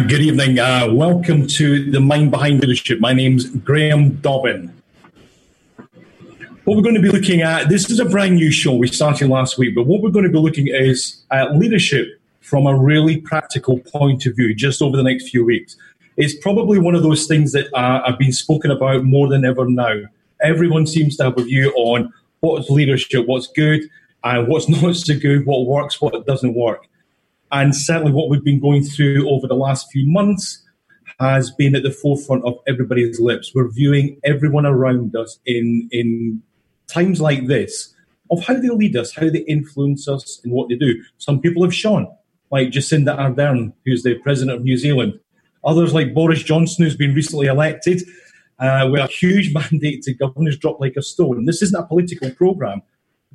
Uh, good evening. Uh, welcome to the Mind Behind Leadership. My name's Graham Dobbin. What we're going to be looking at, this is a brand new show we started last week, but what we're going to be looking at is at leadership from a really practical point of view just over the next few weeks. It's probably one of those things that uh, have been spoken about more than ever now. Everyone seems to have a view on what's leadership, what's good, and what's not so good, what works, what doesn't work. And certainly what we've been going through over the last few months has been at the forefront of everybody's lips. We're viewing everyone around us in, in times like this of how they lead us, how they influence us, and what they do. Some people have shone, like Jacinda Ardern, who's the president of New Zealand. Others, like Boris Johnson, who's been recently elected, uh, with a huge mandate to govern, has dropped like a stone. This isn't a political program,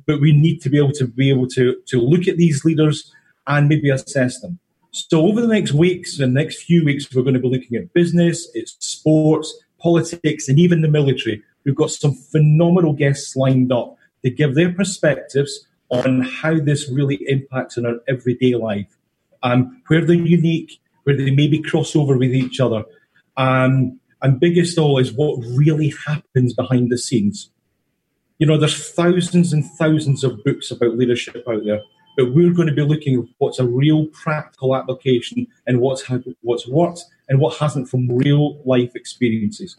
but we need to be able to be able to, to look at these leaders and maybe assess them. So over the next weeks and next few weeks, we're going to be looking at business, it's sports, politics, and even the military. We've got some phenomenal guests lined up to give their perspectives on how this really impacts on our everyday life, um, where they're unique, where they maybe cross over with each other. Um, and biggest of all is what really happens behind the scenes. You know, there's thousands and thousands of books about leadership out there but we're going to be looking at what's a real practical application and what's what's worked and what hasn't from real life experiences.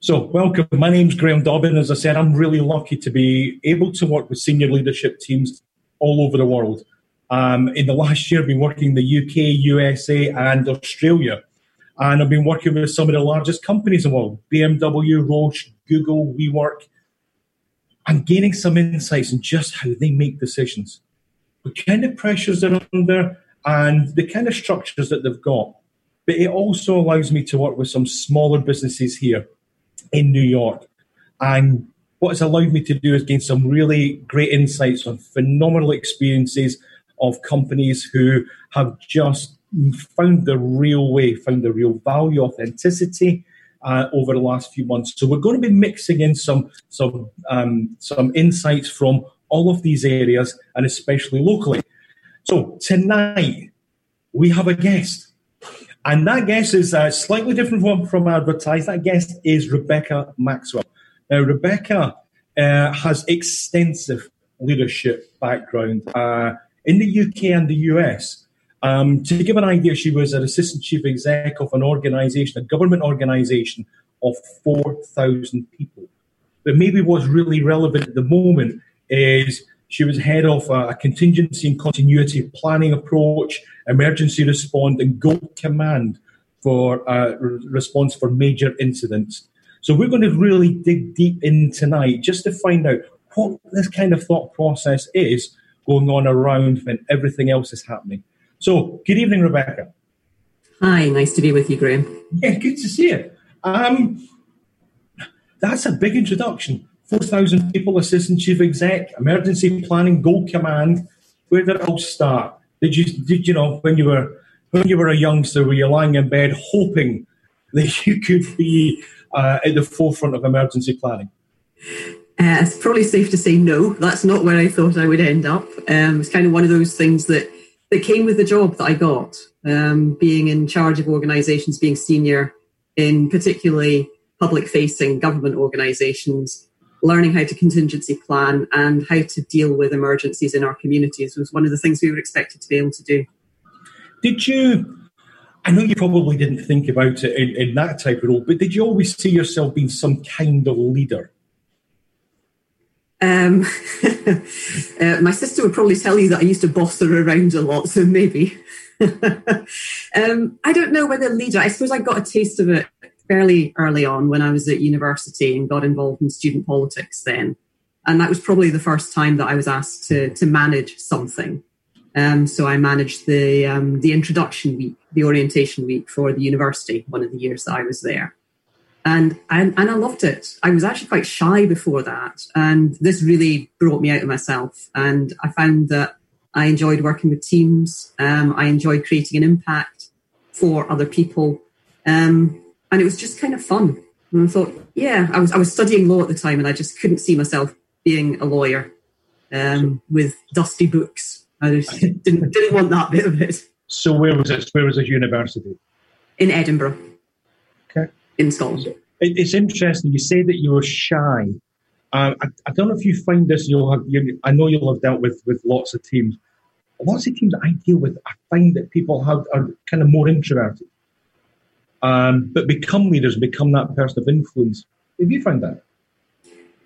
So, welcome. My name's Graham Dobbin. As I said, I'm really lucky to be able to work with senior leadership teams all over the world. Um, in the last year, I've been working in the UK, USA, and Australia. And I've been working with some of the largest companies in the world BMW, Roche, Google, WeWork, and gaining some insights in just how they make decisions the kind of pressures they're under and the kind of structures that they've got. But it also allows me to work with some smaller businesses here in New York. And what it's allowed me to do is gain some really great insights on phenomenal experiences of companies who have just found the real way, found the real value, authenticity uh, over the last few months. So we're going to be mixing in some some um, some insights from all of these areas and especially locally. So tonight we have a guest. And that guest is uh, slightly different from, from advertised. That guest is Rebecca Maxwell. Now, Rebecca uh, has extensive leadership background uh, in the UK and the US. Um, to give an idea, she was an assistant chief exec of an organization, a government organization of 4,000 people. But maybe what's really relevant at the moment is she was head of a contingency and continuity planning approach, emergency response, and gold command for uh, response for major incidents. So we're going to really dig deep in tonight just to find out what this kind of thought process is going on around when everything else is happening. So, good evening, Rebecca. Hi, nice to be with you, Graham. Yeah, good to see you. Um, that's a big introduction. 4,000 people, assistant chief exec, emergency planning, gold command. Where did it all start? Did you, did you know, when you were when you were a youngster, were you lying in bed hoping that you could be uh, at the forefront of emergency planning? Uh, it's probably safe to say no. That's not where I thought I would end up. Um, it's kind of one of those things that that came with the job that I got, um, being in charge of organisations, being senior in particularly public-facing government organisations learning how to contingency plan and how to deal with emergencies in our communities was one of the things we were expected to be able to do. Did you? I know you probably didn't think about it in, in that type of role, but did you always see yourself being some kind of leader? Um, uh, my sister would probably tell you that I used to boss her around a lot, so maybe. um, I don't know whether leader. I suppose I got a taste of it fairly early on when I was at university and got involved in student politics then. And that was probably the first time that I was asked to, to manage something. Um, so I managed the, um, the introduction week, the orientation week for the university, one of the years that I was there. And, and, and I loved it. I was actually quite shy before that. And this really brought me out of myself. And I found that I enjoyed working with teams. Um, I enjoyed creating an impact for other people. Um, and it was just kind of fun. And I thought, yeah, I was I was studying law at the time, and I just couldn't see myself being a lawyer um, with dusty books. I just didn't didn't want that bit of it. So where was it? Where was this university? In Edinburgh. Okay. In Scotland. It's interesting. You say that you were shy. Uh, I, I, don't know if you find this. You'll have. You, I know you'll have dealt with with lots of teams. Lots of teams I deal with, I find that people have are kind of more introverted, um, but become leaders, become that person of influence. Have you found that?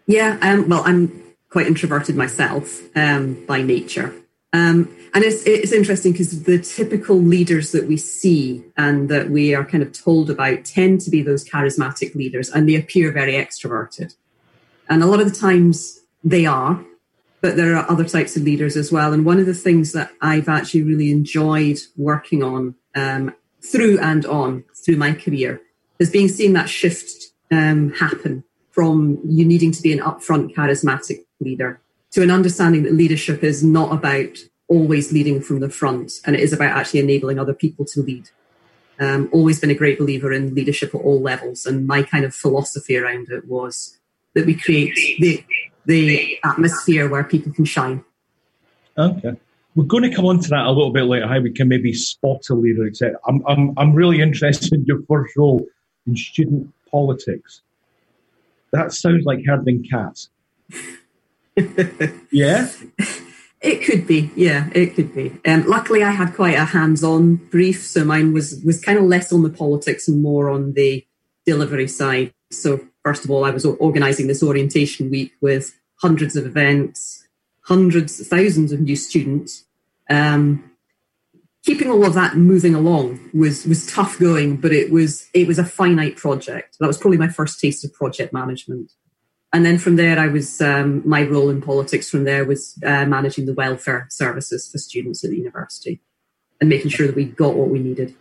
Yeah. Um, well, I'm quite introverted myself um, by nature. Um, and it's, it's interesting because the typical leaders that we see and that we are kind of told about tend to be those charismatic leaders and they appear very extroverted. And a lot of the times they are, but there are other types of leaders as well. And one of the things that I've actually really enjoyed working on um, through and on through my career has been seeing that shift um, happen from you needing to be an upfront charismatic leader to an understanding that leadership is not about always leading from the front and it is about actually enabling other people to lead. Um, always been a great believer in leadership at all levels. And my kind of philosophy around it was that we create the, the atmosphere where people can shine. Okay. We're going to come on to that a little bit later, how we can maybe spot a leader, etc. I'm, I'm, I'm really interested in your first role in student politics. That sounds like herding cats. yeah? It could be, yeah, it could be. Um, luckily, I had quite a hands-on brief, so mine was was kind of less on the politics and more on the delivery side. So, first of all, I was organising this orientation week with hundreds of events, hundreds, thousands of new students. Um, keeping all of that moving along was was tough going, but it was it was a finite project. That was probably my first taste of project management and then from there, I was um, my role in politics. From there was uh, managing the welfare services for students at the university and making sure that we got what we needed.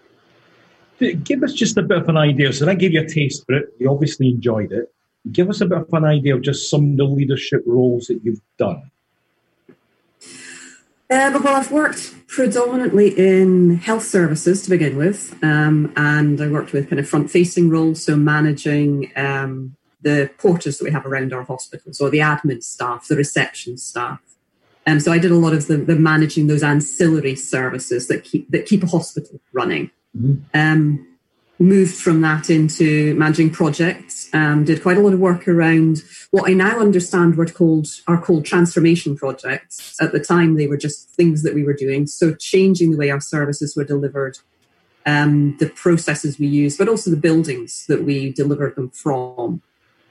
Give us just a bit of an idea. So I gave you a taste for it. You obviously enjoyed it. Give us a bit of an idea of just some of the leadership roles that you've done. Uh, well, I've worked predominantly in health services to begin with, um, and I worked with kind of front-facing roles, so managing um, the porters that we have around our hospitals or the admin staff, the reception staff. Um, so I did a lot of the, the managing those ancillary services that keep that keep a hospital running. Mm-hmm. Um, moved from that into managing projects. Um, did quite a lot of work around what I now understand were called are called transformation projects. At the time, they were just things that we were doing. So changing the way our services were delivered, um, the processes we use, but also the buildings that we delivered them from.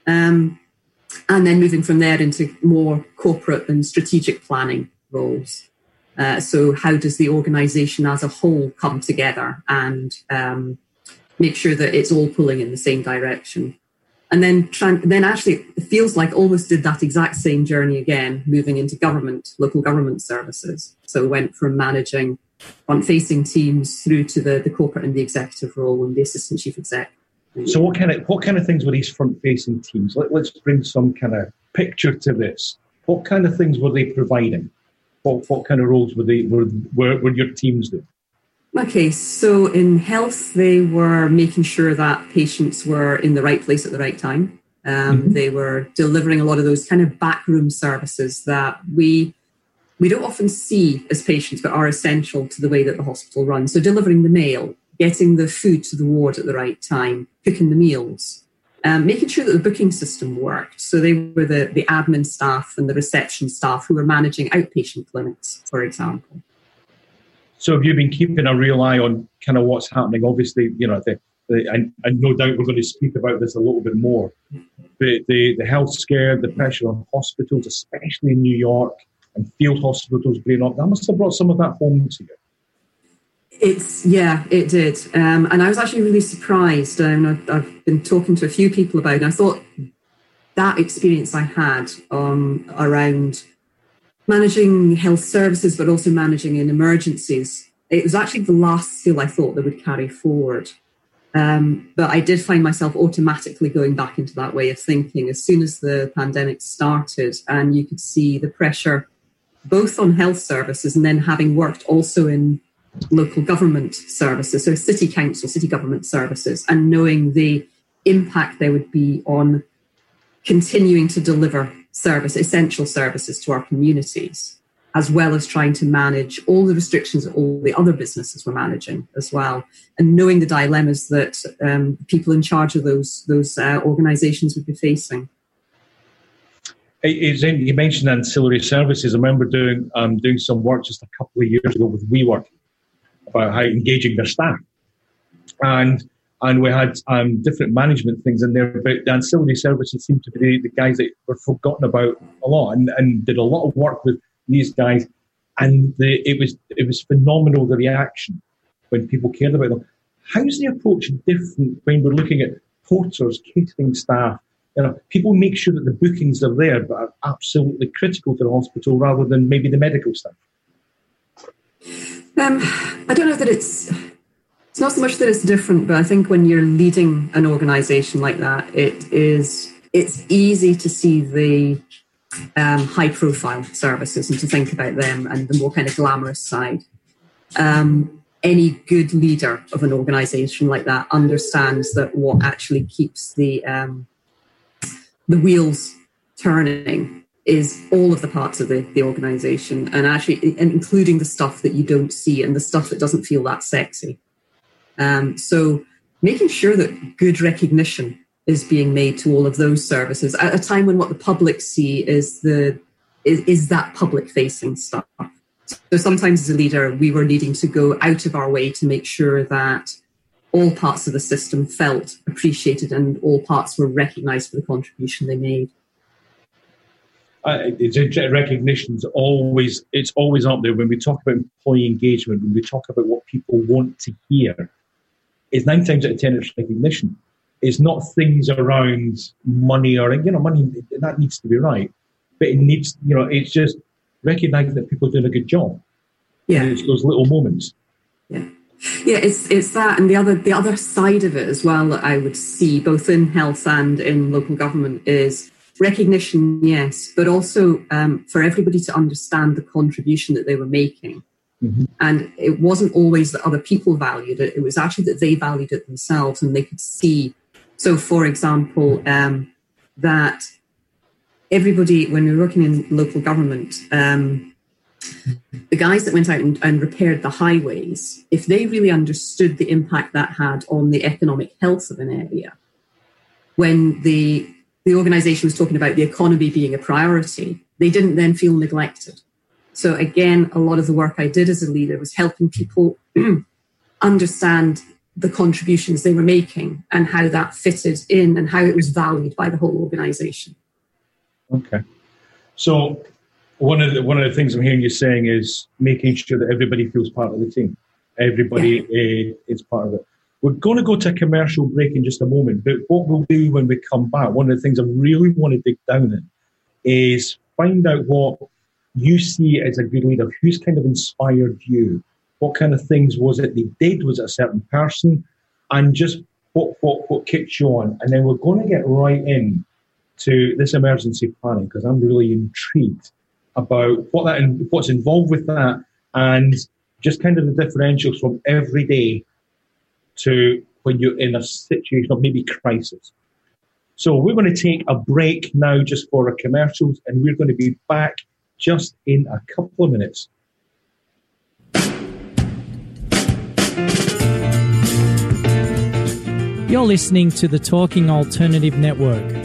Um, and then moving from there into more corporate and strategic planning roles. Uh, so, how does the organization as a whole come together and um, make sure that it's all pulling in the same direction? And then, then actually, it feels like almost did that exact same journey again, moving into government, local government services. So, went from managing front facing teams through to the, the corporate and the executive role and the assistant chief exec so what kind of what kind of things were these front facing teams? Let, us bring some kind of picture to this. What kind of things were they providing? What what kind of roles were they were were, were your teams doing? Okay, so in health, they were making sure that patients were in the right place at the right time. Um, mm-hmm. They were delivering a lot of those kind of backroom services that we we don't often see as patients, but are essential to the way that the hospital runs. So delivering the mail, getting the food to the ward at the right time, cooking the meals, um, making sure that the booking system worked. So they were the, the admin staff and the reception staff who were managing outpatient clinics, for example. So have you been keeping a real eye on kind of what's happening? Obviously, you know, the, the, and, and no doubt we're going to speak about this a little bit more. The, the, the health scare, the pressure on hospitals, especially in New York, and field hospitals being up, that must have brought some of that home to you. It's yeah, it did, um, and I was actually really surprised. Um, I've, I've, been talking to a few people about, it, I thought that experience I had um, around managing health services, but also managing in emergencies. It was actually the last skill I thought that would carry forward. Um, but I did find myself automatically going back into that way of thinking as soon as the pandemic started, and you could see the pressure both on health services and then having worked also in local government services, so city council, city government services, and knowing the impact there would be on continuing to deliver service, essential services to our communities. as well as trying to manage all the restrictions that all the other businesses were managing as well, and knowing the dilemmas that um, people in charge of those those uh, organisations would be facing. You mentioned ancillary services. I remember doing um, doing some work just a couple of years ago with WeWork about how engaging their staff, and and we had um, different management things in there. But the ancillary services seemed to be the, the guys that were forgotten about a lot, and, and did a lot of work with these guys, and the, it was it was phenomenal the reaction when people cared about them. How's the approach different when we're looking at porters, catering staff? You know, people make sure that the bookings are there, but are absolutely critical to the hospital rather than maybe the medical staff. Um, I don't know that it's it's not so much that it's different, but I think when you're leading an organisation like that, it is it's easy to see the um, high profile services and to think about them and the more kind of glamorous side. Um, any good leader of an organization like that understands that what actually keeps the um, the wheels turning is all of the parts of the, the organization and actually including the stuff that you don't see and the stuff that doesn't feel that sexy um, so making sure that good recognition is being made to all of those services at a time when what the public see is the is, is that public facing stuff. So sometimes as a leader, we were needing to go out of our way to make sure that all parts of the system felt appreciated and all parts were recognized for the contribution they made. Uh, recognition is always it's always up there when we talk about employee engagement when we talk about what people want to hear it's nine times out of ten it's recognition it's not things around money or you know money that needs to be right, but it needs you know it's just recognizing that people are doing a good job. Yeah, and it's those little moments. Yeah. Yeah, it's it's that, and the other the other side of it as well that I would see both in health and in local government is recognition, yes, but also um, for everybody to understand the contribution that they were making. Mm-hmm. And it wasn't always that other people valued it; it was actually that they valued it themselves, and they could see so, for example, um, that everybody, when we were working in local government, um, the guys that went out and, and, repaired the highways, if they really understood the impact that had on the economic health of an area, when the the organisation was talking about the economy being a priority, they didn't then feel neglected. So again, a lot of the work I did as a leader was helping people understand the contributions they were making and how that fitted in and how it was valued by the whole organization. Okay. So one of the one of the things I'm hearing you saying is making sure that everybody feels part of the team. Everybody yeah. uh, is part of it. We're going to go to a commercial break in just a moment, but what we'll do when we come back, one of the things I really want to dig down in is find out what you see as a good leader. Who's kind of inspired you? What kind of things was it they did? Was it a certain person? And just what, what, what kicked you on? And then we're going to get right in to this emergency planning because I'm really intrigued about what that what's involved with that and just kind of the differentials from every day to when you're in a situation of maybe crisis. So we're going to take a break now just for our commercials and we're going to be back just in a couple of minutes. You're listening to the Talking Alternative Network.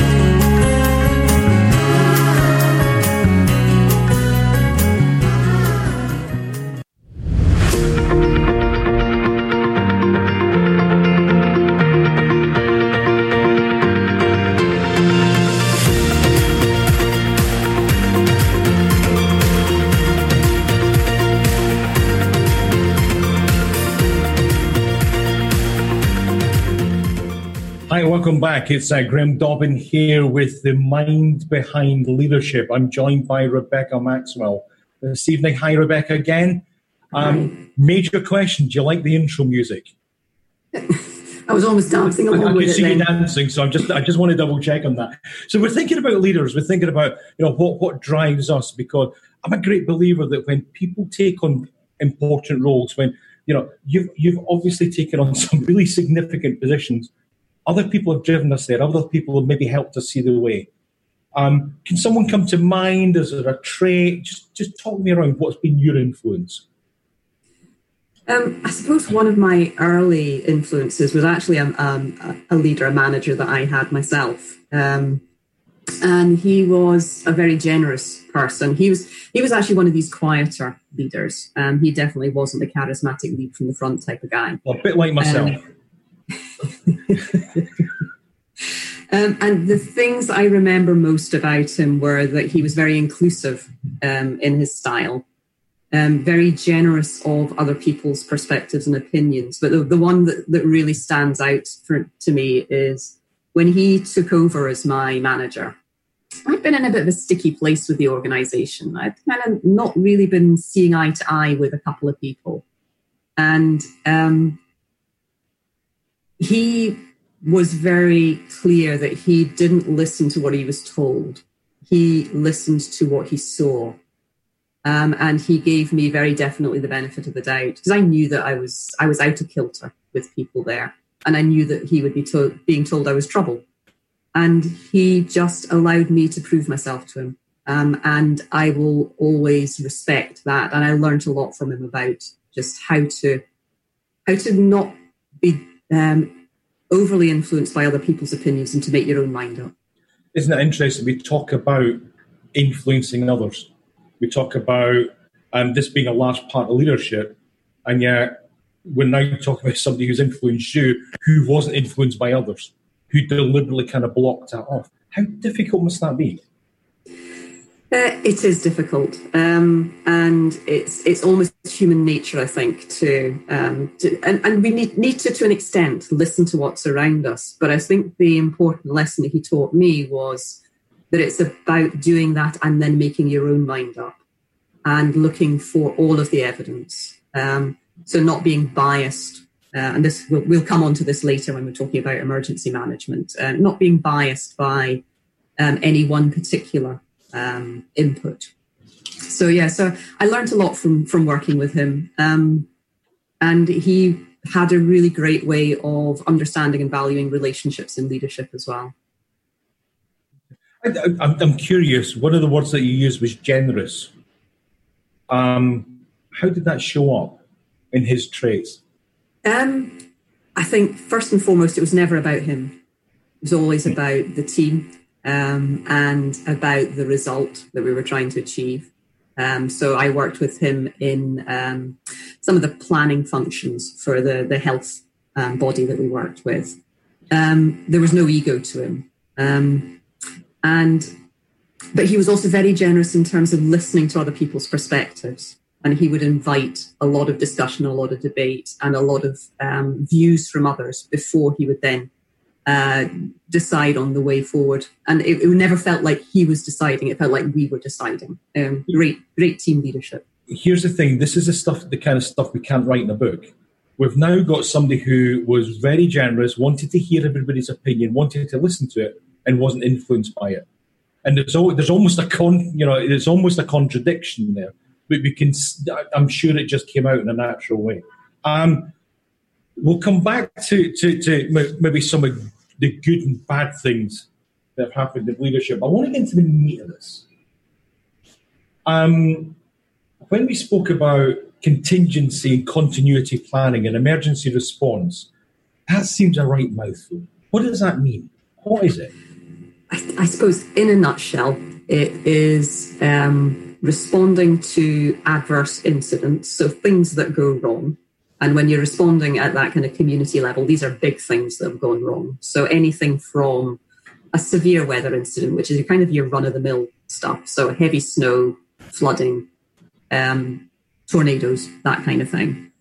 Welcome back. It's uh, Graham Dobbin here with the mind behind leadership. I'm joined by Rebecca Maxwell this evening. Hi, Rebecca, again. Um, major question: Do you like the intro music? I was almost dancing along I, I with it. see then. you dancing, so I'm just I just want to double check on that. So we're thinking about leaders. We're thinking about you know what what drives us because I'm a great believer that when people take on important roles, when you know you've you've obviously taken on some really significant positions other people have driven us there. Other people have maybe helped us see the way. Um, can someone come to mind? Is there a trait? Just, just talk me around. What's been your influence? Um, I suppose one of my early influences was actually a, um, a leader, a manager that I had myself. Um, and he was a very generous person. He was he was actually one of these quieter leaders. Um, he definitely wasn't the charismatic lead from the front type of guy. Well, a bit like myself. Um, and the things I remember most about him were that he was very inclusive um, in his style, um, very generous of other people's perspectives and opinions. But the, the one that, that really stands out for, to me is when he took over as my manager. I'd been in a bit of a sticky place with the organization. I'd kind of not really been seeing eye to eye with a couple of people. And um, he was very clear that he didn't listen to what he was told. He listened to what he saw. Um, and he gave me very definitely the benefit of the doubt because I knew that I was I was out of kilter with people there, and I knew that he would be to- being told I was trouble, and he just allowed me to prove myself to him, um, and I will always respect that. And I learned a lot from him about just how to how to not be um, overly influenced by other people's opinions and to make your own mind up. Isn't it interesting? We talk about influencing others. We talk about um, this being a large part of leadership, and yet we're now talking about somebody who's influenced you who wasn't influenced by others, who deliberately kind of blocked that off. How difficult must that be? It is difficult, um, and it's it's almost human nature, I think, to, um, to and, and we need, need to, to an extent, listen to what's around us. But I think the important lesson that he taught me was that it's about doing that and then making your own mind up and looking for all of the evidence. Um, so not being biased, uh, and this we'll, we'll, come on to this later when we're talking about emergency management. Uh, not being biased by um, any one particular um, input. So yeah, so I learned a lot from from working with him, um, and he had a really great way of understanding and valuing relationships in leadership as well. I, am curious. One of the words that you used was generous. Um, how did that show up in his traits? Um, I think first and foremost, it was never about him. It was always about the team um, and about the result that we were trying to achieve. Um, so I worked with him in um, some of the planning functions for the, the health um, body that we worked with. Um, there was no ego to him. Um, and but he was also very generous in terms of listening to other people's perspectives. And he would invite a lot of discussion, a lot of debate, and a lot of views from others before he would then uh, decide on the way forward. And it, it, never felt like he was deciding; it felt like we were deciding. Um, great, great team leadership. here's the thing: this is the stuff, the kind of stuff we can't write in a book. We've now got somebody who was very generous, wanted to hear everybody's opinion, wanted to listen to it, and wasn't influenced by it. And there's there's almost a con, you know, there's almost a contradiction there. But we can, I'm sure it just came out in a natural way. Um, we'll come back to, to, to maybe some of the good and bad things that have happened in leadership. I want to get into the meat of this. Um, when we spoke about contingency and continuity planning and emergency response, that seems a right mouthful. What does that mean? What is it? I, I suppose, in a nutshell, it is um, responding to adverse incidents, so things that go wrong. And when you're responding at that kind of community level, these are big things that have gone wrong. So anything from a severe weather incident, which is kind of your run of the mill stuff, so heavy snow, flooding, um, tornadoes, that kind of thing,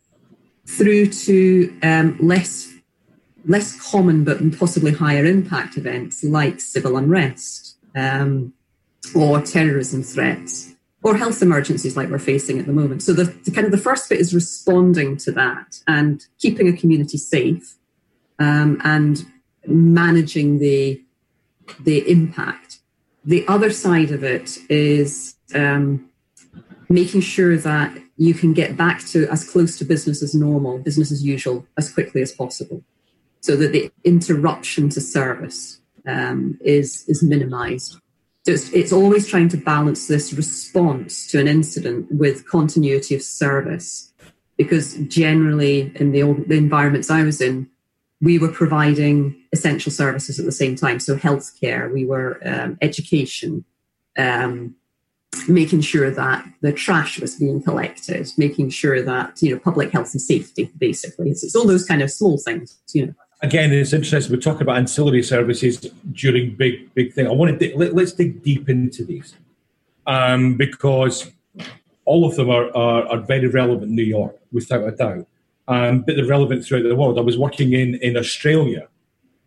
through to um, less less common but possibly higher impact events like civil unrest um, or terrorism threats or health emergencies like we're facing at the moment. So the, the, kind of the first bit is responding to that and keeping a community safe um, and managing the the impact. The other side of it is um, making sure that you can get back to as close to business as normal, business as usual, as quickly as possible so that the interruption to service um, is is minimized. It's, it's always trying to balance this response to an incident with continuity of service, because generally in the, old, the environments I was in, we were providing essential services at the same time. So healthcare, we were um, education, um, making sure that the trash was being collected, making sure that you know public health and safety, basically. It's, it's all those kind of small things, you know again, it's interesting. We're talking about ancillary services during big, big thing. I want to let, us dig deep into these um, because all of them are, are, are, very relevant in New York, without a doubt. Um, but they're relevant throughout the world. I was working in in Australia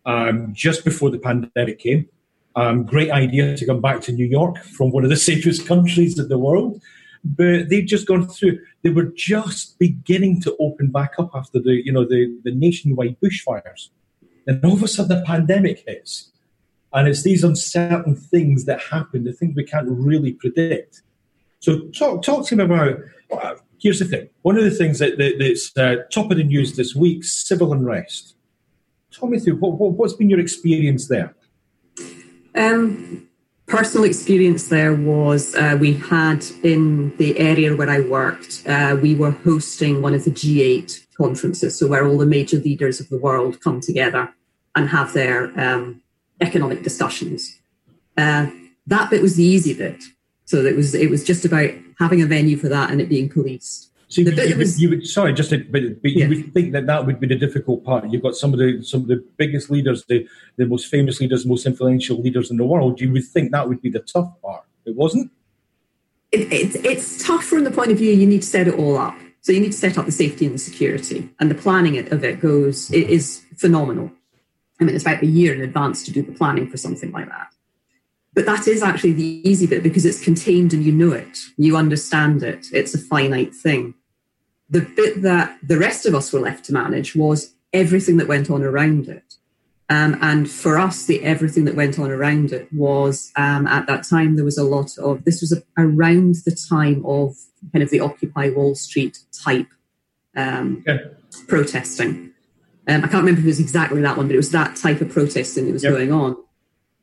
um, just before the pandemic came. Um, great idea to come back to New York from one of the safest countries in the world but they've just gone through. They were just beginning to open back up after the you know the the nationwide bushfires, and all of a sudden the pandemic hits, and it's these uncertain things that happen, the things we can't really predict. So talk talk to me about. Uh, here's the thing. One of the things that, that that's uh, top of the news this week: civil unrest. Talk me through what, what what's been your experience there. Um, personal experience there was uh, we had in the area where I worked, uh, we were hosting one of the G8 conferences, so where all the major leaders of the world come together and have their um, economic discussions. Uh, that bit was the easy bit. So it was it was just about having a venue for that and it being policed. So you, you, was, you, would sorry, just to, but, but yeah. you would think that that would be the difficult part. You've got some of the some of the biggest leaders, the the most famous leaders, most influential leaders in the world. You would think that would be the tough part. It wasn't. It, it, it's tough from the point of view you need to set it all up. So you need to set up the safety and the security, and the planning of it goes it is phenomenal. I mean, it's about a year in advance to do the planning for something like that. But that is actually the easy bit because it's contained and you know it, you understand it. It's a finite thing the bit that the rest of us were left to manage was everything that went on around it. Um, and for us, the everything that went on around it was um, at that time there was a lot of this was a, around the time of kind of the Occupy Wall Street type um, yeah. protesting. Um, I can't remember if it was exactly that one, but it was that type of protesting that was yep. going on.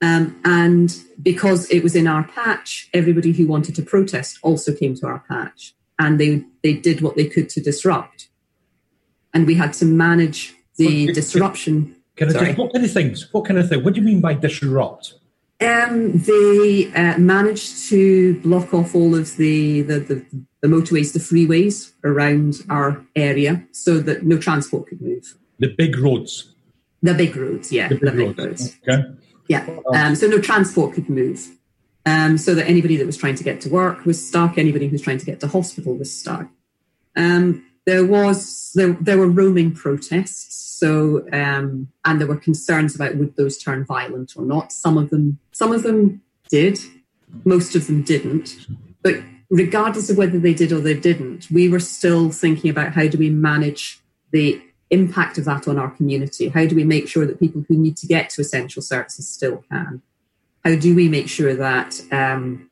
Um, and because it was in our patch, everybody who wanted to protest also came to our patch and they they did what they could to disrupt, and we had to manage the what, disruption. Can I just, what kind of things? What kind of thing? What do you mean by disrupt? Um, they uh, managed to block off all of the, the, the, the, motorways, the freeways around our area so that no transport could move. The big roads. The big roads, yeah. The big, the big roads. roads. Okay. Yeah. Um, so no transport could move um, so that anybody that was trying to get to work was stuck, anybody who was trying to get to hospital was stuck. Um, there was there, there were roaming protests, so um, and there were concerns about would those turn violent or not. Some of them some of them did, most of them didn't. But regardless of whether they did or they didn't, we were still thinking about how do we manage the impact of that on our community? How do we make sure that people who need to get to essential services still can? How do we make sure that um,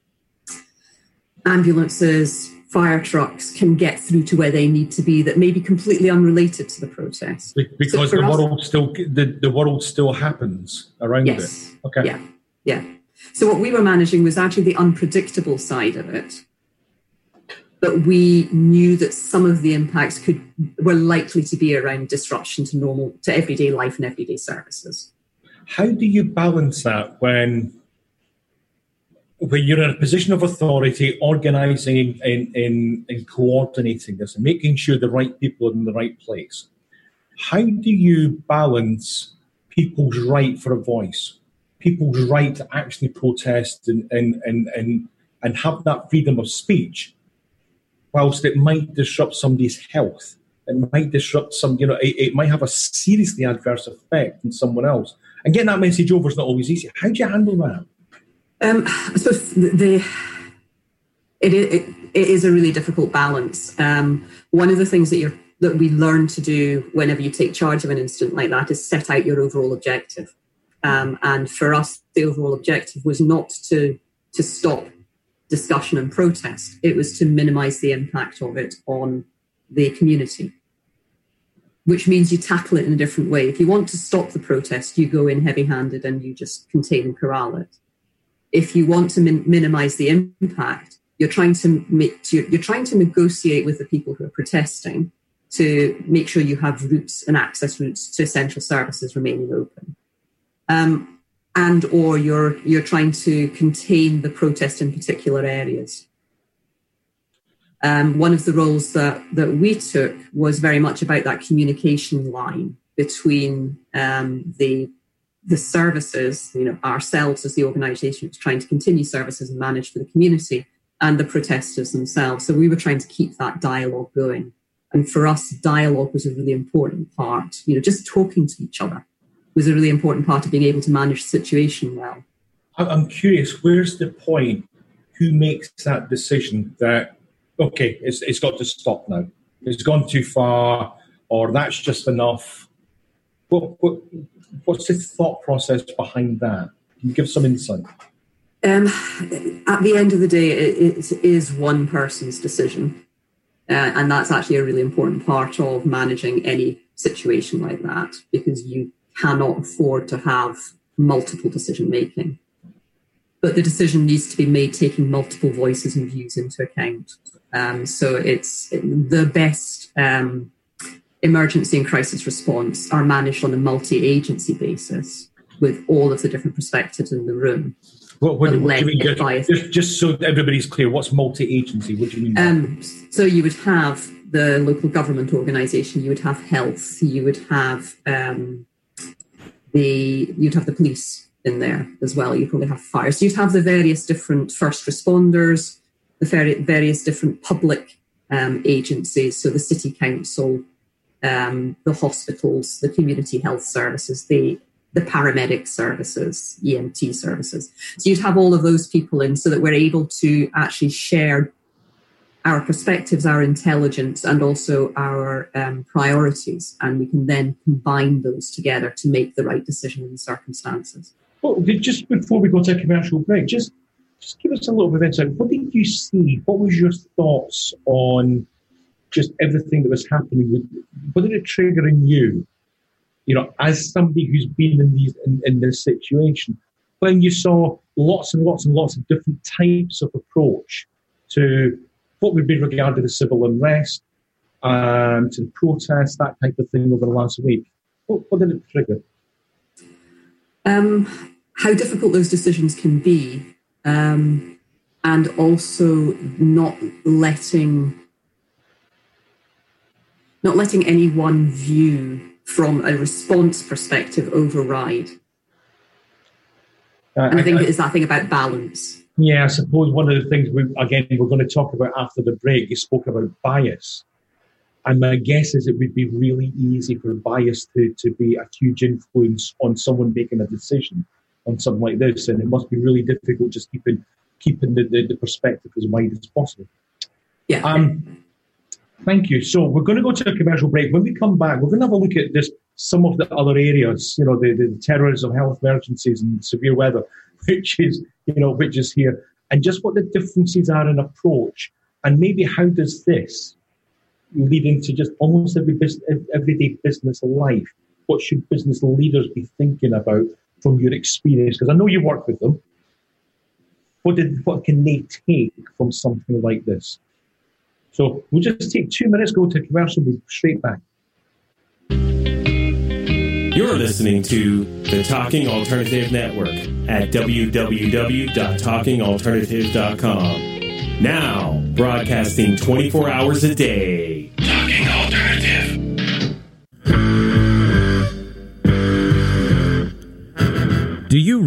ambulances, fire trucks can get through to where they need to be that may be completely unrelated to the protest? Because so the us, world still the, the world still happens around yes, it. Okay. Yeah. Yeah. So what we were managing was actually the unpredictable side of it but we knew that some of the impacts could were likely to be around disruption to normal to everyday life and everyday services. How do you balance that when when you're in a position of authority, organizing and, and, and coordinating this and making sure the right people are in the right place? How do you balance people's right for a voice, people's right to actually protest and, and, and, and, and have that freedom of speech? whilst it might disrupt somebody's health, it might disrupt some, you know, it, it, might have a seriously adverse effect on someone else. And getting that message over is not always easy. How do you handle that? Um, I suppose the, it, it, it is a really difficult balance. Um, one of the things that you're that we learn to do whenever you take charge of an incident like that is set out your overall objective. Um, and for us, the overall objective was not to to stop discussion and protest. It was to minimize the impact of it on the community, which means you tackle it in a different way. If you want to stop the protest, you go in heavy handed and you just contain and corral it. If you want to min- minimize the impact, you're trying to you're trying to negotiate with the people who are protesting to make sure you have routes and access routes to essential services remaining open. Um, and or you're you're trying to contain the protest in particular areas. Um, one of the roles that that we took was very much about that communication line between um, the the services, you know, ourselves as the organisation was trying to continue services and manage for the community, and the protesters themselves. So we were trying to keep that dialogue going. And for us, dialogue was a really important part. You know, just talking to each other was a really important part of being able to manage the situation well. I'm curious, where's the point? Who makes that decision that, okay, it's, it's got to stop now? It's gone too far, or that's just enough? What, what, what's the thought process behind that? Can you give some insight? Um, at the end of the day, it, it is one person's decision. Uh, and that's actually a really important part of managing any situation like that because you cannot afford to have multiple decision making. But the decision needs to be made taking multiple voices and views into account. Um, so it's the best um, emergency and crisis response are managed on a multi-agency basis with all of the different perspectives in the room. What, what, what do you mean? Just, just, so everybody's clear, what's multi-agency? What do you mean? Um, so you would have the local government organisation, you would have health, you would have um, the you'd have the police in there as well. You'd probably have fire. So you'd have the various different first responders, the various different public um, agencies. So the city council, um, the hospitals, the community health services, the the paramedic services, EMT services. So you'd have all of those people in so that we're able to actually share our perspectives, our intelligence, and also our um, priorities. And we can then combine those together to make the right decision in the circumstances. Well, just before we go to a commercial break, just just give us a little bit of insight. What did you see? What was your thoughts on just everything that was happening? What did it trigger in you? You know, as somebody who's been in these in, in this situation, when you saw lots and lots and lots of different types of approach to what would be regarded as civil unrest, um, to protest, that type of thing over the last week. What, what did it trigger? Um, how difficult those decisions can be, um, and also not letting not letting any one view from a response perspective override. Uh, and I think I, it is that thing about balance. Yeah, I suppose one of the things we again we're going to talk about after the break. You spoke about bias, and my guess is it would be really easy for bias to to be a huge influence on someone making a decision on something like this, and it must be really difficult just keeping keeping the, the, the perspective as wide as possible. Yeah. Um, thank you. So we're going to go to a commercial break. When we come back, we're going to have a look at this some of the other areas, you know, the, the terrorism, health emergencies, and severe weather, which is you know which is here, and just what the differences are in approach, and maybe how does this lead into just almost every business, everyday business life? What should business leaders be thinking about from your experience? Because I know you work with them. What did what can they take from something like this? So we'll just take two minutes, go to commercial, we'll be straight back. You're listening to the Talking Alternative Network at www.talkingalternative.com. Now, broadcasting 24 hours a day.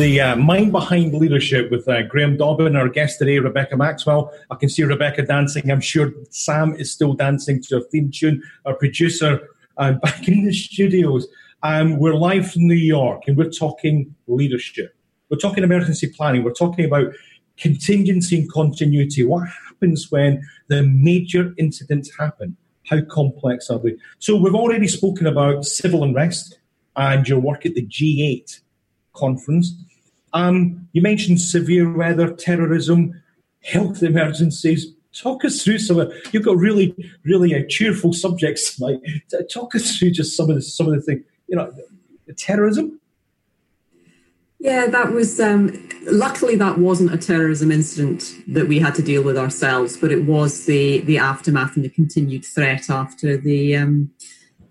The uh, Mind Behind Leadership with uh, Graham Dobbin, our guest today, Rebecca Maxwell. I can see Rebecca dancing. I'm sure Sam is still dancing to a theme tune. Our producer uh, back in the studios. Um, we're live from New York and we're talking leadership. We're talking emergency planning. We're talking about contingency and continuity. What happens when the major incidents happen? How complex are they? So we've already spoken about civil unrest and your work at the G8 conference. Um, you mentioned severe weather, terrorism, health emergencies. Talk us through some of. You've got really, really uh, cheerful subjects. Like, talk us through just some of the some of the things. You know, terrorism. Yeah, that was um, luckily that wasn't a terrorism incident that we had to deal with ourselves, but it was the the aftermath and the continued threat after the um,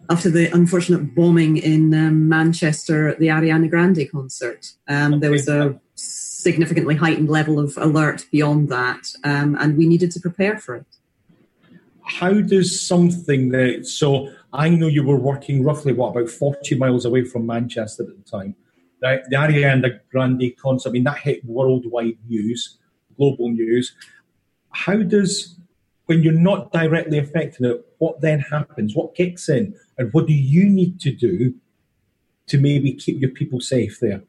after the unfortunate bombing in um, Manchester at the Ariana Grande concert. Um, there was a significantly heightened level of alert beyond that, um, and we needed to prepare for it. How does something that so I know you were working roughly what about forty miles away from Manchester at the time. The, the Ariana Grande concert, I mean, that hit worldwide news, global news. How does when you're not directly affecting it, what then happens? What kicks in? And what do you need to do to maybe keep your people safe there?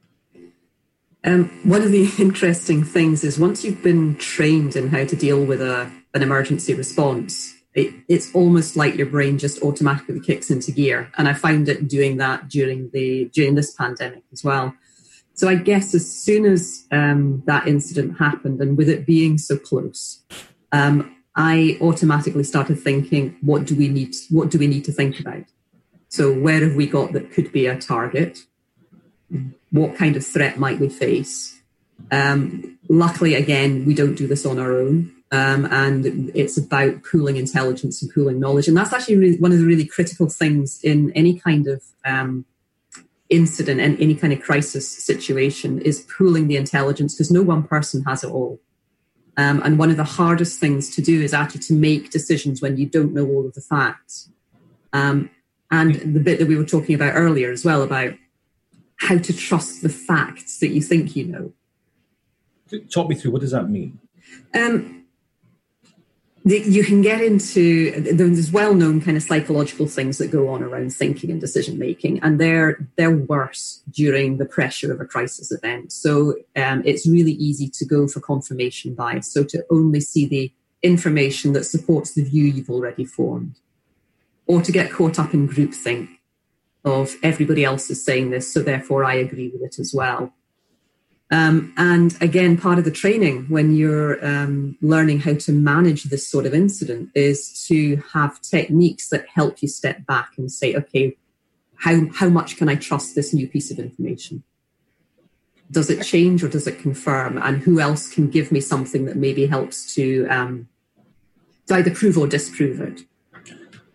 Um, one of the interesting things is once you've been trained in how to deal with a, an emergency response, it, it's almost like your brain just automatically kicks into gear. And I found it doing that during the during this pandemic as well. So I guess as soon as um, that incident happened, and with it being so close, um, I automatically started thinking, what do we need? What do we need to think about? So where have we got that could be a target? What kind of threat might we face? Um, luckily, again, we don't do this on our own. Um, and it's about pooling intelligence and pooling knowledge. And that's actually really, one of the really critical things in any kind of um, incident and any kind of crisis situation is pooling the intelligence because no one person has it all. Um, and one of the hardest things to do is actually to make decisions when you don't know all of the facts. Um, and the bit that we were talking about earlier as well about how to trust the facts that you think you know. Talk me through what does that mean? Um, you can get into there's well-known kind of psychological things that go on around thinking and decision making and they're they're worse during the pressure of a crisis event so um, it's really easy to go for confirmation bias so to only see the information that supports the view you've already formed or to get caught up in groupthink of everybody else is saying this so therefore i agree with it as well um, and again, part of the training when you're um, learning how to manage this sort of incident is to have techniques that help you step back and say, okay, how, how much can I trust this new piece of information? Does it change or does it confirm? And who else can give me something that maybe helps to, um, to either prove or disprove it?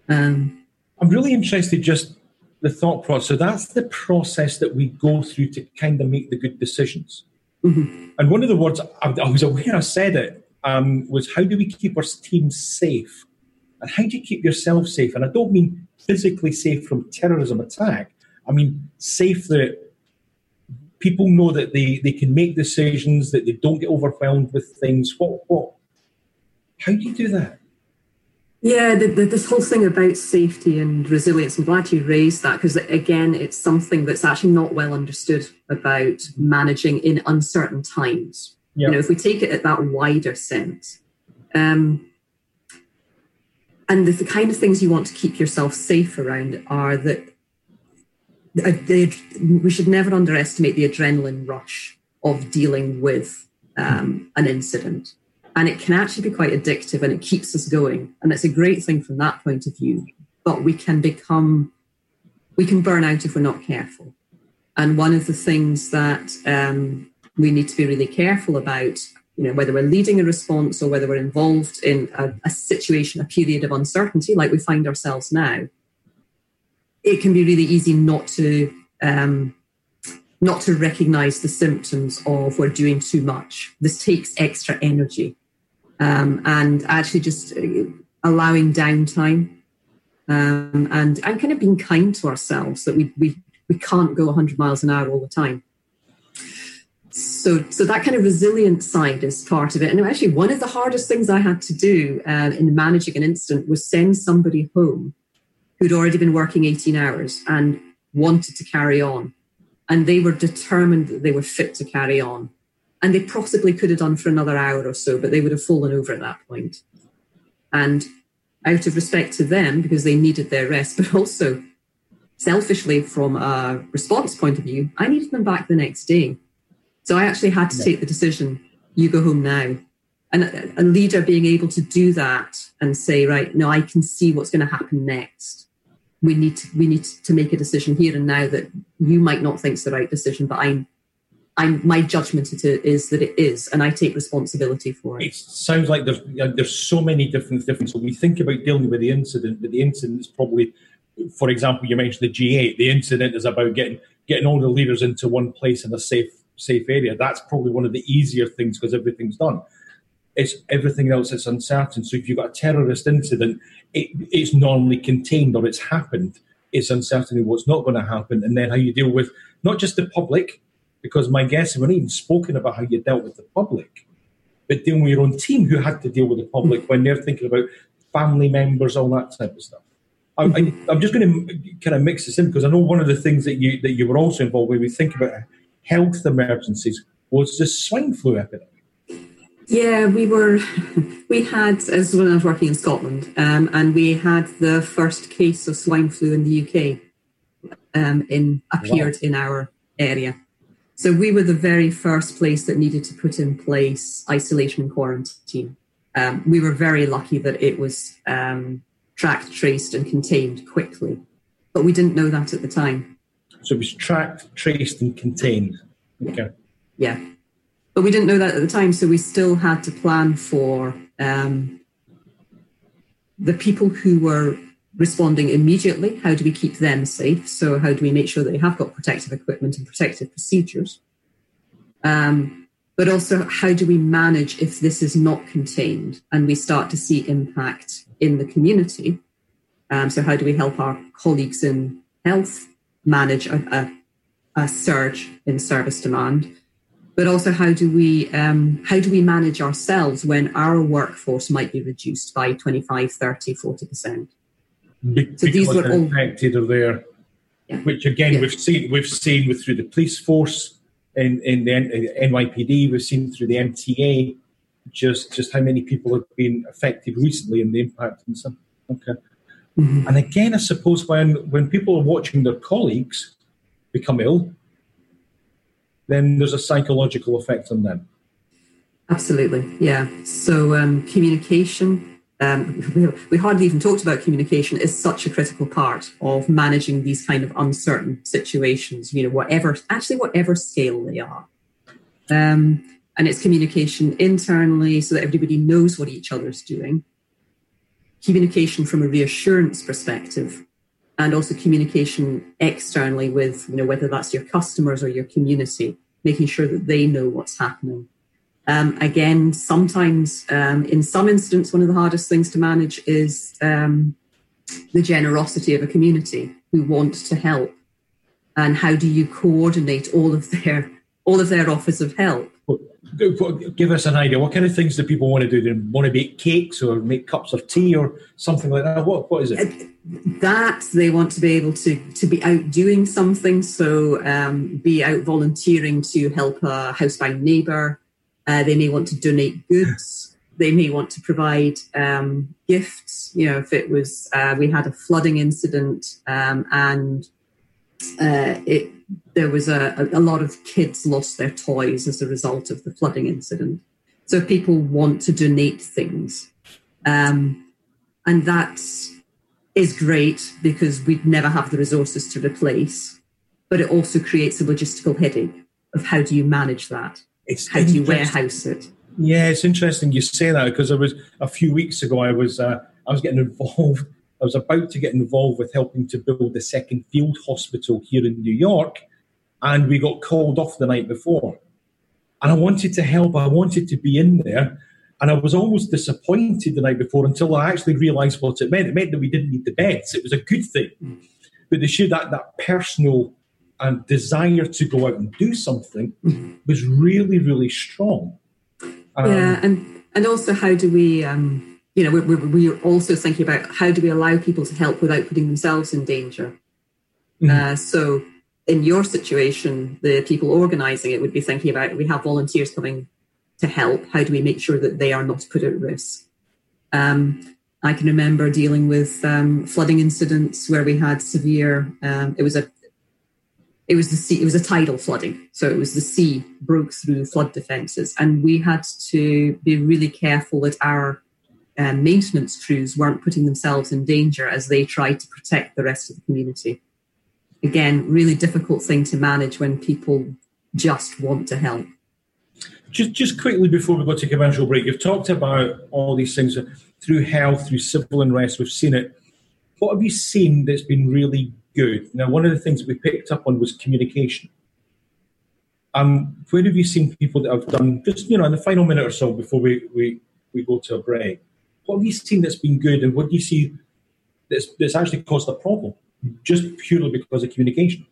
Um, I'm really interested just the thought process. So that's the process that we go through to kind of make the good decisions. Mm-hmm. And one of the words I, I was aware I said it um, was how do we keep our team safe? And how do you keep yourself safe? And I don't mean physically safe from terrorism attack. I mean safe that people know that they, they can make decisions, that they don't get overwhelmed with things. What what how do you do that? Yeah, the, the, this whole thing about safety and resilience, I'm glad you raised that because, again, it's something that's actually not well understood about managing in uncertain times. Yep. You know, if we take it at that wider sense, um, and the, the, kind of things you want to keep yourself safe around are that uh, the, we should never underestimate the adrenaline rush of dealing with um, an incident and it can actually be quite addictive and it keeps us going. And it's a great thing from that point of view. But we can become we can burn out if we're not careful. And one of the things that um, we need to be really careful about you know whether we're leading a response or whether we're involved in a, a situation a period of uncertainty like we find ourselves now it can be really easy not to um, not to recognize the symptoms of we're doing too much. This takes extra energy um, and actually just uh, allowing downtime um, and and kind of being kind to ourselves that we we we can't go 100 miles an hour all the time. So so that kind of resilient side is part of it. And actually, one of the hardest things I had to do uh, in managing an incident was send somebody home who'd already been working 18 hours and wanted to carry on, and they were determined that they were fit to carry on and they possibly could have done for another hour or so, but they would have fallen over at that point. And out of respect to them, because they needed their rest, but also selfishly from a response point of view, I needed them back the next day. So I actually had to take the decision you go home now. And a leader being able to do that and say, right, no, I can see what's going to happen next. We need to we need to make a decision here and now that you might not think is the right decision, but I'm I'm, my judgment is that it is, and I take responsibility for it. It sounds like there's there's so many different different. So we think about dealing with the incident, but the incident is probably, for example, you mentioned the G8. The incident is about getting getting all the leaders into one place in a safe safe area. That's probably one of the easier things because everything's done. It's everything else that's uncertain. So if you've got a terrorist incident, it, it's normally contained or it's happened. It's uncertain what's not going to happen, and then how you deal with not just the public because my guests haven't even spoken about how you dealt with the public, but dealing with your own team who had to deal with the public when they're thinking about family members, all that type of stuff. I, am just going to kind of mix this in because I know one of the things that you that you were also involved with. We think about health emergencies was the swine flu epidemic. Yeah, we were. We had as when I was working in Scotland, um, and we had the first case of swine flu in the UK. Um, in appeared wow. in our area. So we were the very first place that needed to put in place isolation and quarantine. Um, we were very lucky that it was um, tracked, traced, and contained quickly, but we didn't know that at the time. So it was tracked, traced, and contained. Okay. Yeah. but we didn't know that at the time, so we still had to plan for um, the people who were responding immediately. How do we keep them safe? So, how do we make sure they have got protective equipment and protective procedures? Um, but also, how do we manage if this is not contained and we start to see impact in the community? Um, so, how do we help our colleagues in health manage a, a, a surge in service demand? But also, how do we um, how do we manage ourselves when our workforce might be reduced by 25, 30, 40 percent? Be- So these were all- affected or there, Yeah. which again Yeah. we've seen we've seen with through the police force in in the N- NYPD, we've seen through the MTA, just just how many people have been affected recently and the impact and some. Okay, Mm-hmm. and again, I suppose when when people are watching their colleagues become ill, then there's a psychological effect on them. Absolutely, yeah. So um, communication, um, we, hardly even talked about communication, is such a critical part of managing these kind of uncertain situations. You know, whatever, actually, whatever scale they are. Um, and it's communication internally so that everybody knows what each other's doing. Communication from a reassurance perspective, and also communication externally with, you know, whether that's your customers or your community, making sure that they know what's happening. Um, again, sometimes, um, in some instances, one of the hardest things to manage is um, the generosity of a community who want to help, and how do you coordinate all of their all of their offers of help? Give us an idea. What kind of things do people want to do? Do they want to bake cakes or make cups of tea or something like that? What what is it? that they want to be able to to be out doing something so um, be out volunteering to help a housebound neighbor uh, they may want to donate goods. They may want to provide um, gifts. You know if it was uh, we had a flooding incident um, and uh, it there was a, a lot of kids lost their toys as a result of the flooding incident. So people want to donate things. Um, and that's great because we'd never have the resources to replace, but it also creates a logistical headache of how do you manage that? It's how do you warehouse it? Yeah, it's interesting you say that because I was a few weeks ago. I was uh, I was getting involved. I was about to get involved with helping to build the second field hospital here in New York, and we got called off the night before. And I wanted to help. I wanted to be in there, and I was almost disappointed the night before until I actually realised what it meant. It meant that we didn't need the beds. It was a good thing, but they showed that that personal and desire to go out and do something was really, really strong. Um, yeah, and and also how do we, um, you know, we're, we're, we're also thinking about how do we allow people to help without putting themselves in danger. Uh, so in your situation, the people organising it would be thinking about we have volunteers coming to help. How do we make sure that they are not put at risk? Um, I can remember dealing with um, flooding incidents where we had severe. Um, it was a it was the sea. It was a tidal flooding, so it was the sea broke through flood defences, and we had to be really careful that our um, maintenance crews weren't putting themselves in danger as they tried to protect the rest of the community. Again, really difficult thing to manage when people just want to help. Just, just quickly before we go to commercial break, you've talked about all these things through health, through civil unrest. We've seen it. What have you seen that's been really good? Now, one of the things we picked up on was communication. Um, where have you seen people that have done just you know in the final minute or so before we, we, we go to a break? What have you seen that's been good, and what do you see that's, that's actually caused a problem just purely because of communication?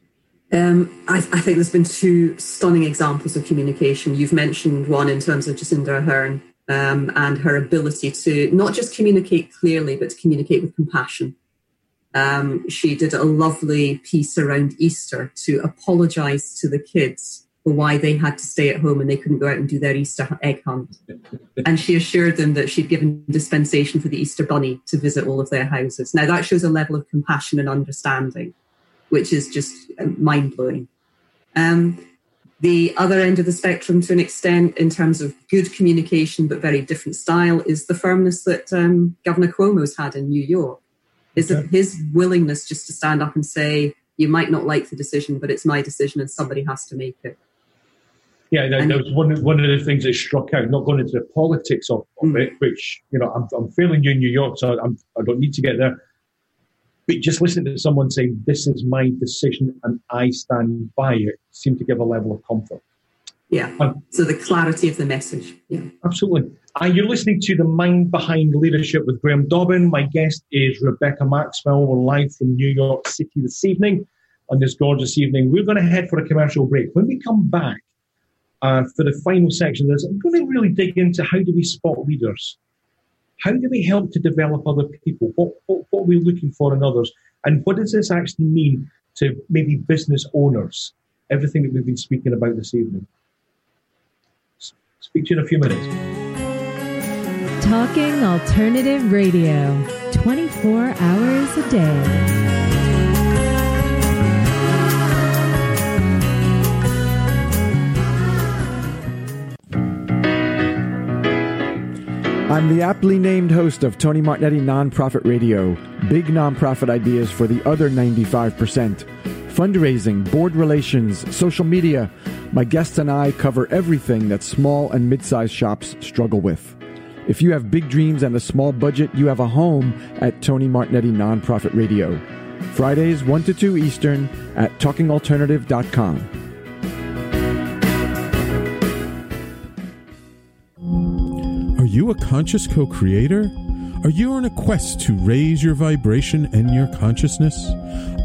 Um, I, I think there's been two stunning examples of communication. You've mentioned one in terms of Jacinda Ardern um, and her ability to not just communicate clearly, but to communicate with compassion. Um, she did a lovely piece around Easter to apologize to the kids for why they had to stay at home and they couldn't go out and do their Easter egg hunt. And she assured them that she'd given dispensation for the Easter bunny to visit all of their houses. Now, that shows a level of compassion and understanding which is just mind blowing. Um, the other end of the spectrum, to an extent, in terms of good communication but very different style, is the firmness that um, Governor Cuomo's had in New York. Is Okay. his willingness just to stand up and say, "You might not like the decision, but it's my decision, and somebody has to make it." Yeah, that, that was one of, one of the things that struck out. Not going into the politics of, of Mm. it, which you know, I'm, I'm fairly new in New York, so I'm, I don't need to get there. But just listening to someone saying, "This is my decision and I stand by it," seemed to give a level of comfort. Yeah. Um, So the clarity of the message. Yeah. Absolutely. Uh, you're listening to The Mind Behind Leadership with Graham Dobbin. My guest is Rebecca Maxwell. We're live from New York City this evening on this gorgeous evening. We're going to head for a commercial break. When we come back uh, for the final section of this, I'm going to really dig into how do we spot leaders? How do we help to develop other people? What, what, what are we looking for in others? And what does this actually mean to maybe business owners? Everything that we've been speaking about this evening. S- Speak to you in a few minutes. Talking Alternative Radio, 24 hours a day. I'm the aptly named host of Tony Martignetti Nonprofit Radio, big nonprofit ideas for the other 95%. Fundraising, board relations, social media. My guests and I cover everything that small and mid sized shops struggle with. If you have big dreams and a small budget, you have a home at Tony Martignetti Nonprofit Radio. Fridays 1 to 2 Eastern at talkingalternative.com. Are you a conscious co creator? Are you on a quest to raise your vibration and your consciousness?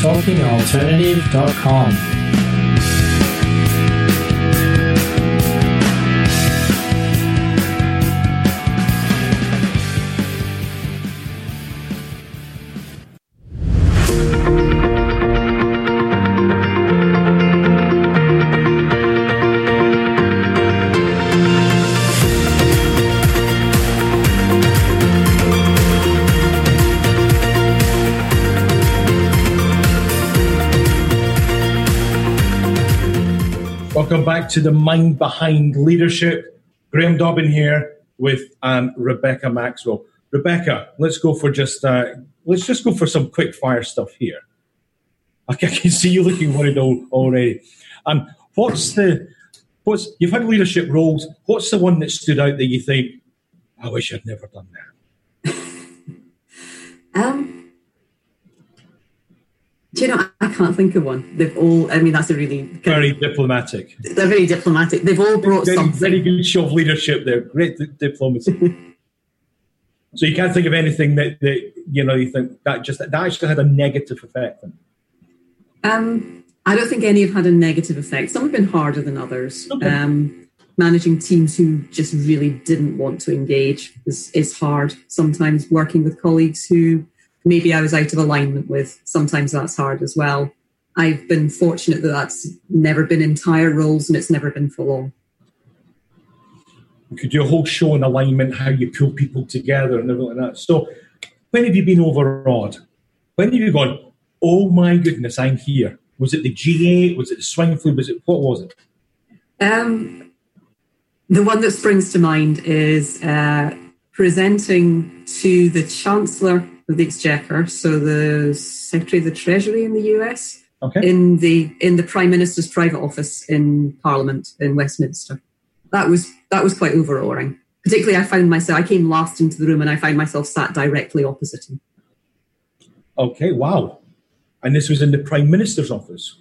TalkingAlternative.com. to the Mind Behind Leadership. Graham Dobbin here with um, Rebecca Maxwell. Rebecca, let's go for just uh, let's just go for some quick fire stuff here. I can see you looking worried already. Um, what's the what's you've had leadership roles? What's the one that stood out that you think I wish I'd never done that? Um, do you know, I can't think of one. They've all, I mean, that's a really, Very diplomatic. they're very diplomatic. They've all brought Very, something. very good show of leadership there. Great di- diplomacy. so you can't think of anything that, that you know you think that just that actually had a negative effect. on you. Um, I don't think any have had a negative effect. Some have been harder than others. Okay. Um, managing teams who just really didn't want to engage is, is hard. Sometimes working with colleagues who maybe I was out of alignment with, sometimes that's hard as well. I've been fortunate that that's never been entire roles and it's never been full on. You could do a whole show on alignment, how you pull people together and everything like that. So when have you been overawed? When have you gone, oh my goodness, I'm here? Was it the G8? Was it the swine flu? Was it what was it? Um, the one that springs to mind is uh, presenting to the Chancellor of the Exchequer, so the Secretary of the Treasury in the US, Okay. in the in the Prime Minister's private office in Parliament in Westminster. That was that was quite overawing. Particularly, I found myself. I came last into the room, and I found myself sat directly opposite him. Okay, wow. And this was in the Prime Minister's office.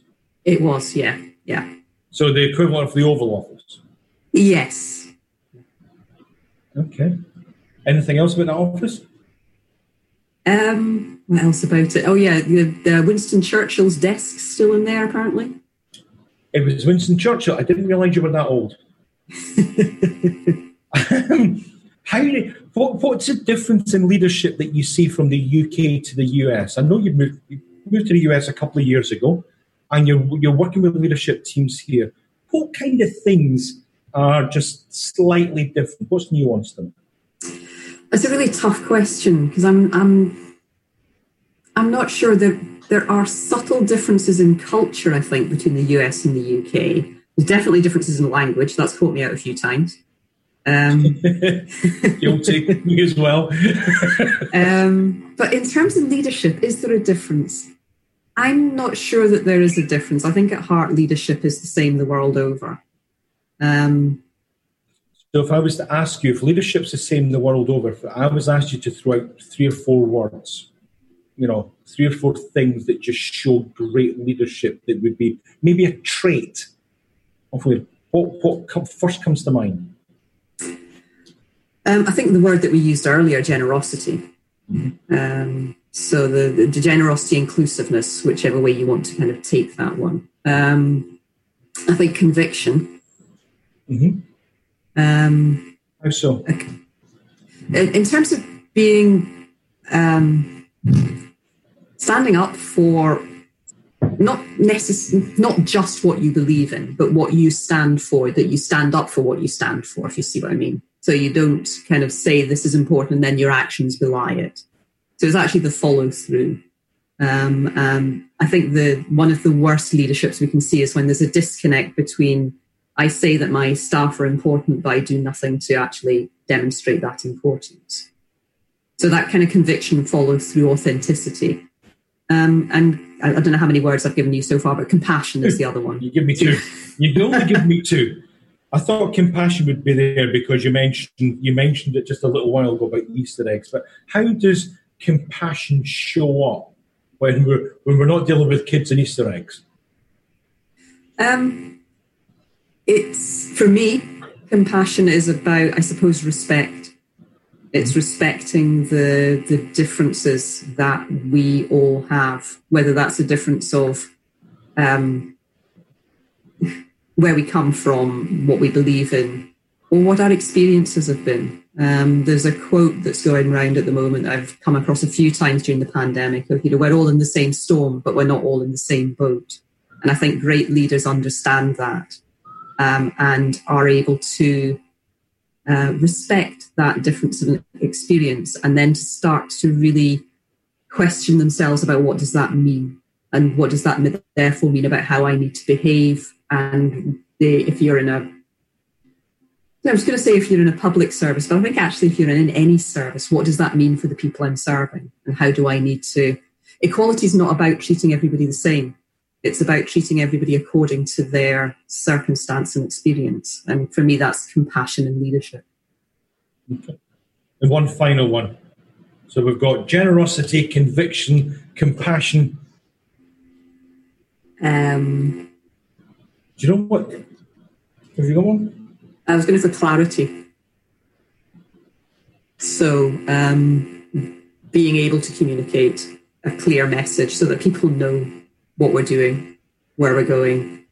It was, yeah, yeah, So the equivalent of the Oval Office. yes. Okay. Anything else about that office? Um, what else about it? Oh yeah, the, the Winston Churchill's desk still in there apparently. It was Winston Churchill. I didn't realise you were that old. How what, what's the difference in leadership that you see from the UK to the US? I know you moved, you moved to the US a couple of years ago, and you're you're working with leadership teams here. what kind of things are just slightly different? What's nuanced in it? It's a really tough question because I'm I'm I'm not sure that there are subtle differences in culture. I think between the US and the UK. There's definitely differences in language. That's caught me out a few times. Um, Guilty, me as well. um, but in terms of leadership, is there a difference? I'm not sure that there is a difference. I think at heart, leadership is the same the world over. Um, so, if I was to ask you if leadership's the same the world over, if I was asked you to throw out three or four words, you know, three or four things that just show great leadership, that would be maybe a trait of what, what first comes to mind? Um, I think the word that we used earlier, generosity. Mm-hmm. Um, so the, the, generosity, inclusiveness, whichever way you want to kind of take that one. Um, I think conviction. Mm-hmm. Um, How so? In, in terms of being um, standing up for not necess- not just what you believe in, but what you stand for. That you stand up for what you stand for. If you see what I mean. So you don't kind of say this is important and then your actions belie it. So it's actually the follow through. Um, um, I think the one of the worst leaderships we can see is when there's a disconnect between I say that my staff are important, but I do nothing to actually demonstrate that importance. So that kind of conviction follows through authenticity. Um, and I, I, don't know how many words I've given you so far, but compassion is the other one. You give me two. You only give me two. I thought compassion would be there because you mentioned you mentioned it just a little while ago about Easter eggs. But how does compassion show up when we're when we're not dealing with kids and Easter eggs? Um, it's for me, compassion is about, I suppose, respect. It's respecting the the differences that we all have, whether that's a difference of um, where we come from, what we believe in, or what our experiences have been. Um, there's a quote that's going around at the moment I've come across a few times during the pandemic of, you know, we're all in the same storm, but we're not all in the same boat. And I think great leaders understand that um, and are able to uh, respect that difference of experience and then to start to really question themselves about what does that mean and what does that therefore mean about how I need to behave and if you're in a I was going to say if you're in a public service, but I think actually if you're in any service, what does that mean for the people I'm serving? And how do I need to? Equality is not about treating everybody the same. It's about treating everybody according to their circumstance and experience. And for me, that's compassion and leadership. Okay. And one final one. So we've got generosity, conviction, compassion. Um, do you know what? Have you got one? I was going to say clarity. So, um, being able to communicate a clear message so that people know what we're doing, where we're going,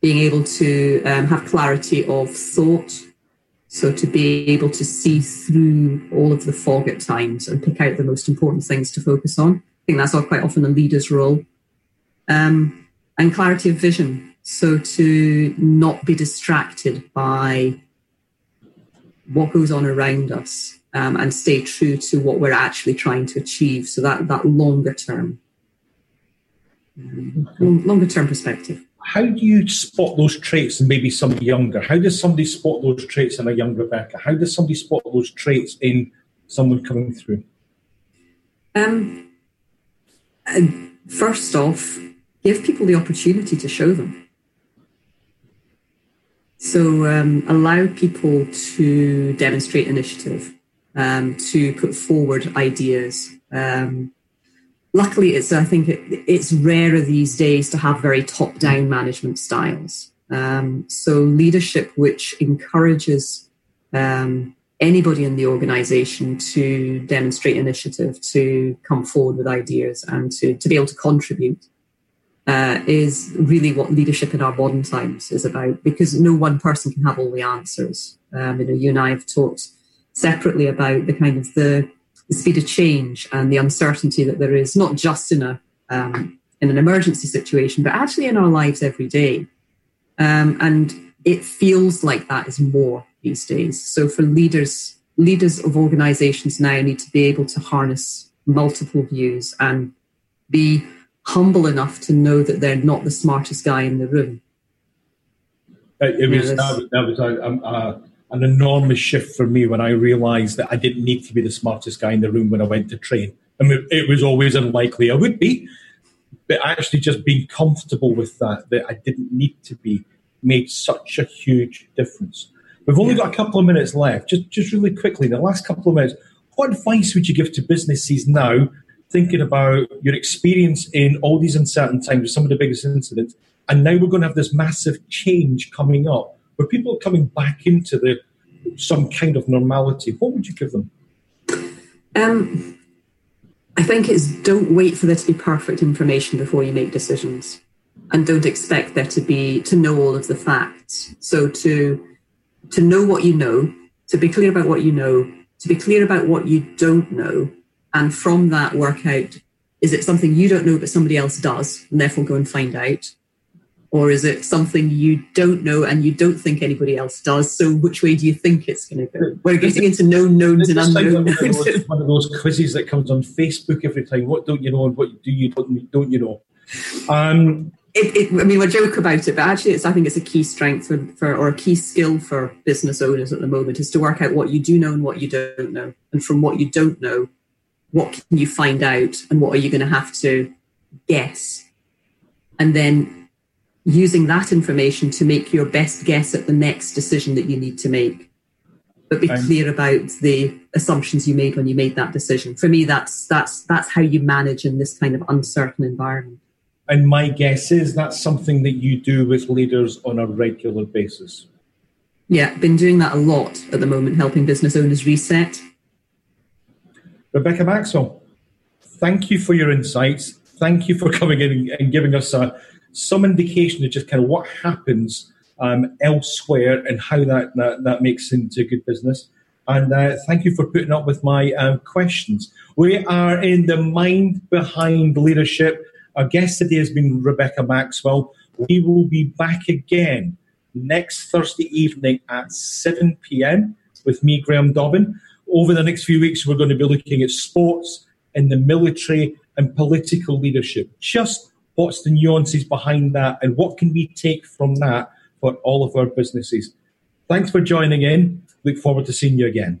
being able to um, have clarity of thought. So, to be able to see through all of the fog at times and pick out the most important things to focus on. I think that's quite often a leader's role. Um, and clarity of vision so to not be distracted by what goes on around us um, and stay true to what we're actually trying to achieve. So that, that longer term, longer term perspective. How do you spot those traits in maybe somebody younger? How does somebody spot those traits in a young Rebecca? How does somebody spot those traits in someone coming through? Um, first off, give people the opportunity to show them. So um, allow people to demonstrate initiative, um, to put forward ideas. Um, luckily, it's I think it, it's rarer these days to have very top-down management styles. Um, so leadership which encourages um, anybody in the organization to demonstrate initiative, to come forward with ideas, and to to be able to contribute uh, is really what leadership in our modern times is about because no one person can have all the answers. Um, you know, you and I have talked separately about the kind of the, the speed of change and the uncertainty that there is, not just in a um, in an emergency situation, but actually in our lives every day. Um, and it feels like that is more these days. So for leaders, leaders of organizations now need to be able to harness multiple views and be humble enough to know that they're not the smartest guy in the room. It, was, that, that was a, an enormous shift for me when I realized that I didn't need to be the smartest guy in the room when I went to train. I mean, it was always unlikely I would be, but actually just being comfortable with that, that I didn't need to be, made such a huge difference. We've only got a couple of minutes left. Just, just really quickly, the last couple of minutes, what advice would you give to businesses now, thinking about your experience in all these uncertain times, some of the biggest incidents, and now we're going to have this massive change coming up where people coming back into the some kind of normality? What would you give them? Um, I think it's don't wait for there to be perfect information before you make decisions, and don't expect there to be to know all of the facts. So to to know what you know, to be clear about what you know, to be clear about what you don't know, and from that work out is it something you don't know but somebody else does, and therefore go and find out, or is it something you don't know and you don't think anybody else does? So which way do you think it's going to go? We're getting into known knowns and unknown knowns. One of, those, one of those quizzes that comes on Facebook every time. What don't you know and what do you don't, don't you know? Um, it, it, I mean, we joke about it, but actually, it's I think it's a key strength for, for, or a key skill for business owners at the moment is to work out what you do know and what you don't know, and from what you don't know, what can you find out, and what are you going to have to guess, and then using that information to make your best guess at the next decision that you need to make. But be clear about the assumptions you made when you made that decision. For me, that's that's that's how you manage in this kind of uncertain environment. And my guess is that's something that you do with leaders on a regular basis. Yeah, been doing that a lot at the moment, helping business owners reset. Rebecca Maxwell, thank you for your insights. Thank you for coming in and giving us a, some indication of just kind of what happens um, elsewhere and how that, that, that makes into good business. And uh, thank you for putting up with my um, questions. We are in the mind behind leadership. Our guest today has been Rebecca Maxwell. We will be back again next Thursday evening at 7 p.m. with me, Graham Dobbin. Over the next few weeks, we're going to be looking at sports and the military and political leadership. Just What's the nuances behind that? And what can we take from that for all of our businesses? Thanks for joining in. Look forward to seeing you again.